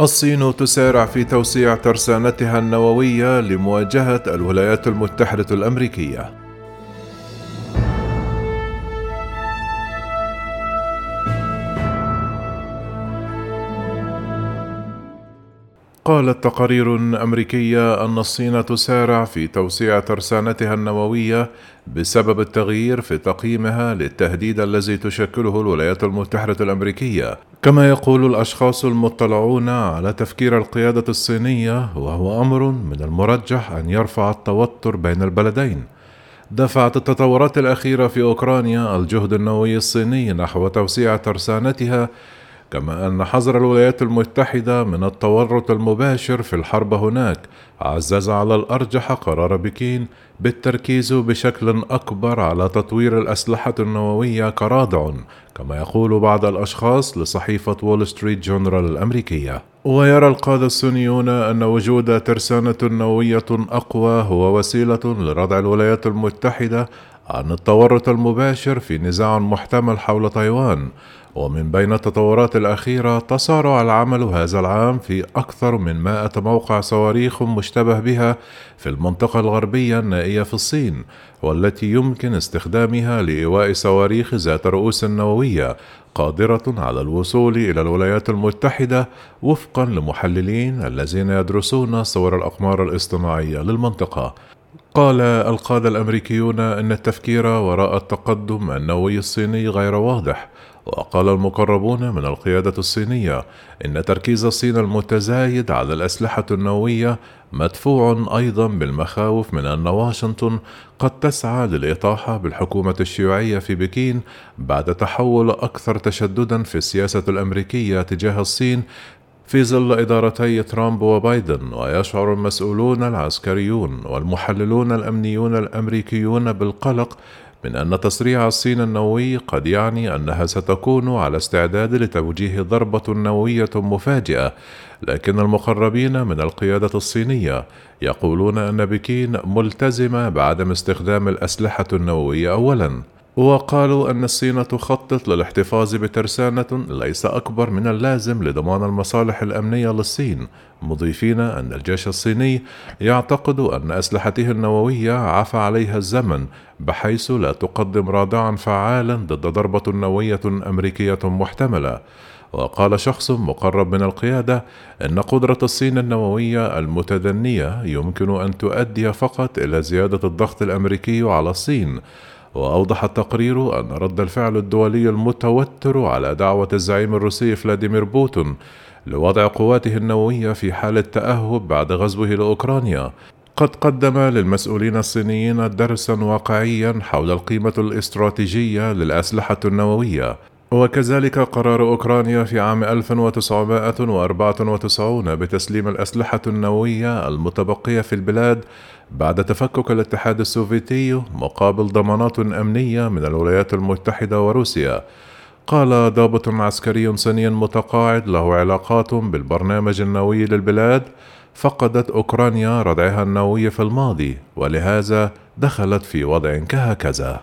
الصين تسارع في توسيع ترسانتها النووية لمواجهة الولايات المتحدة الأمريكية. قالت تقارير أمريكية أن الصين تسارع في توسيع ترسانتها النووية بسبب التغيير في تقييمها للتهديد الذي تشكله الولايات المتحدة الأمريكية، كما يقول الأشخاص المطلعون على تفكير القيادة الصينية وهو أمر من المرجح أن يرفع التوتر بين البلدين. دفعت التطورات الأخيرة في أوكرانيا الجهد النووي الصيني نحو توسيع ترسانتها كما أن حظر الولايات المتحدة من التورط المباشر في الحرب هناك عزز على الأرجح قرار بكين بالتركيز بشكل أكبر على تطوير الأسلحة النووية كرادع كما يقول بعض الأشخاص لصحيفة وول ستريت جورنال الأمريكية. ويرى القادة الصينيون أن وجود ترسانة نووية أقوى هو وسيلة لردع الولايات المتحدة عن التورط المباشر في نزاع محتمل حول تايوان ومن بين التطورات الأخيرة تسارع العمل هذا العام في أكثر من مائة موقع صواريخ مشتبه بها في المنطقة الغربية النائية في الصين والتي يمكن استخدامها لإيواء صواريخ ذات رؤوس نووية قادرة على الوصول إلى الولايات المتحدة وفقا لمحللين الذين يدرسون صور الأقمار الاصطناعية للمنطقة. قال القادة الأمريكيون أن التفكير وراء التقدم النووي الصيني غير واضح وقال المقربون من القيادة الصينية إن تركيز الصين المتزايد على الأسلحة النووية مدفوع أيضا بالمخاوف من أن واشنطن قد تسعى للإطاحة بالحكومة الشيوعية في بكين بعد تحول أكثر تشددا في السياسة الأمريكية تجاه الصين في ظل إدارتي ترامب وبايدن ويشعر المسؤولون العسكريون والمحللون الأمنيون الأمريكيون بالقلق من أن تسريع الصين النووي قد يعني أنها ستكون على استعداد لتوجيه ضربة نووية مفاجئة، لكن المقربين من القيادة الصينية يقولون أن بكين ملتزمة بعدم استخدام الأسلحة النووية أولاً. وقالوا أن الصين تخطط للاحتفاظ بترسانة ليس أكبر من اللازم لضمان المصالح الأمنية للصين، مضيفين أن الجيش الصيني يعتقد أن أسلحته النووية عفى عليها الزمن بحيث لا تقدم رادعا فعالا ضد ضربة نووية أمريكية محتملة. وقال شخص مقرب من القيادة إن قدرة الصين النووية المتدنية يمكن أن تؤدي فقط إلى زيادة الضغط الأمريكي على الصين وأوضح التقرير أن رد الفعل الدولي المتوتر على دعوة الزعيم الروسي فلاديمير بوتون لوضع قواته النووية في حالة تأهب بعد غزوه لأوكرانيا. قد قدم للمسؤولين الصينيين درسا واقعيا حول القيمة الاستراتيجية للأسلحة النووية. وكذلك قرار أوكرانيا في عام 1994 بتسليم الأسلحة النووية المتبقية في البلاد بعد تفكك الاتحاد السوفيتي مقابل ضمانات أمنية من الولايات المتحدة وروسيا. قال ضابط عسكري صيني متقاعد له علاقات بالبرنامج النووي للبلاد فقدت أوكرانيا ردعها النووي في الماضي ولهذا دخلت في وضع كهكذا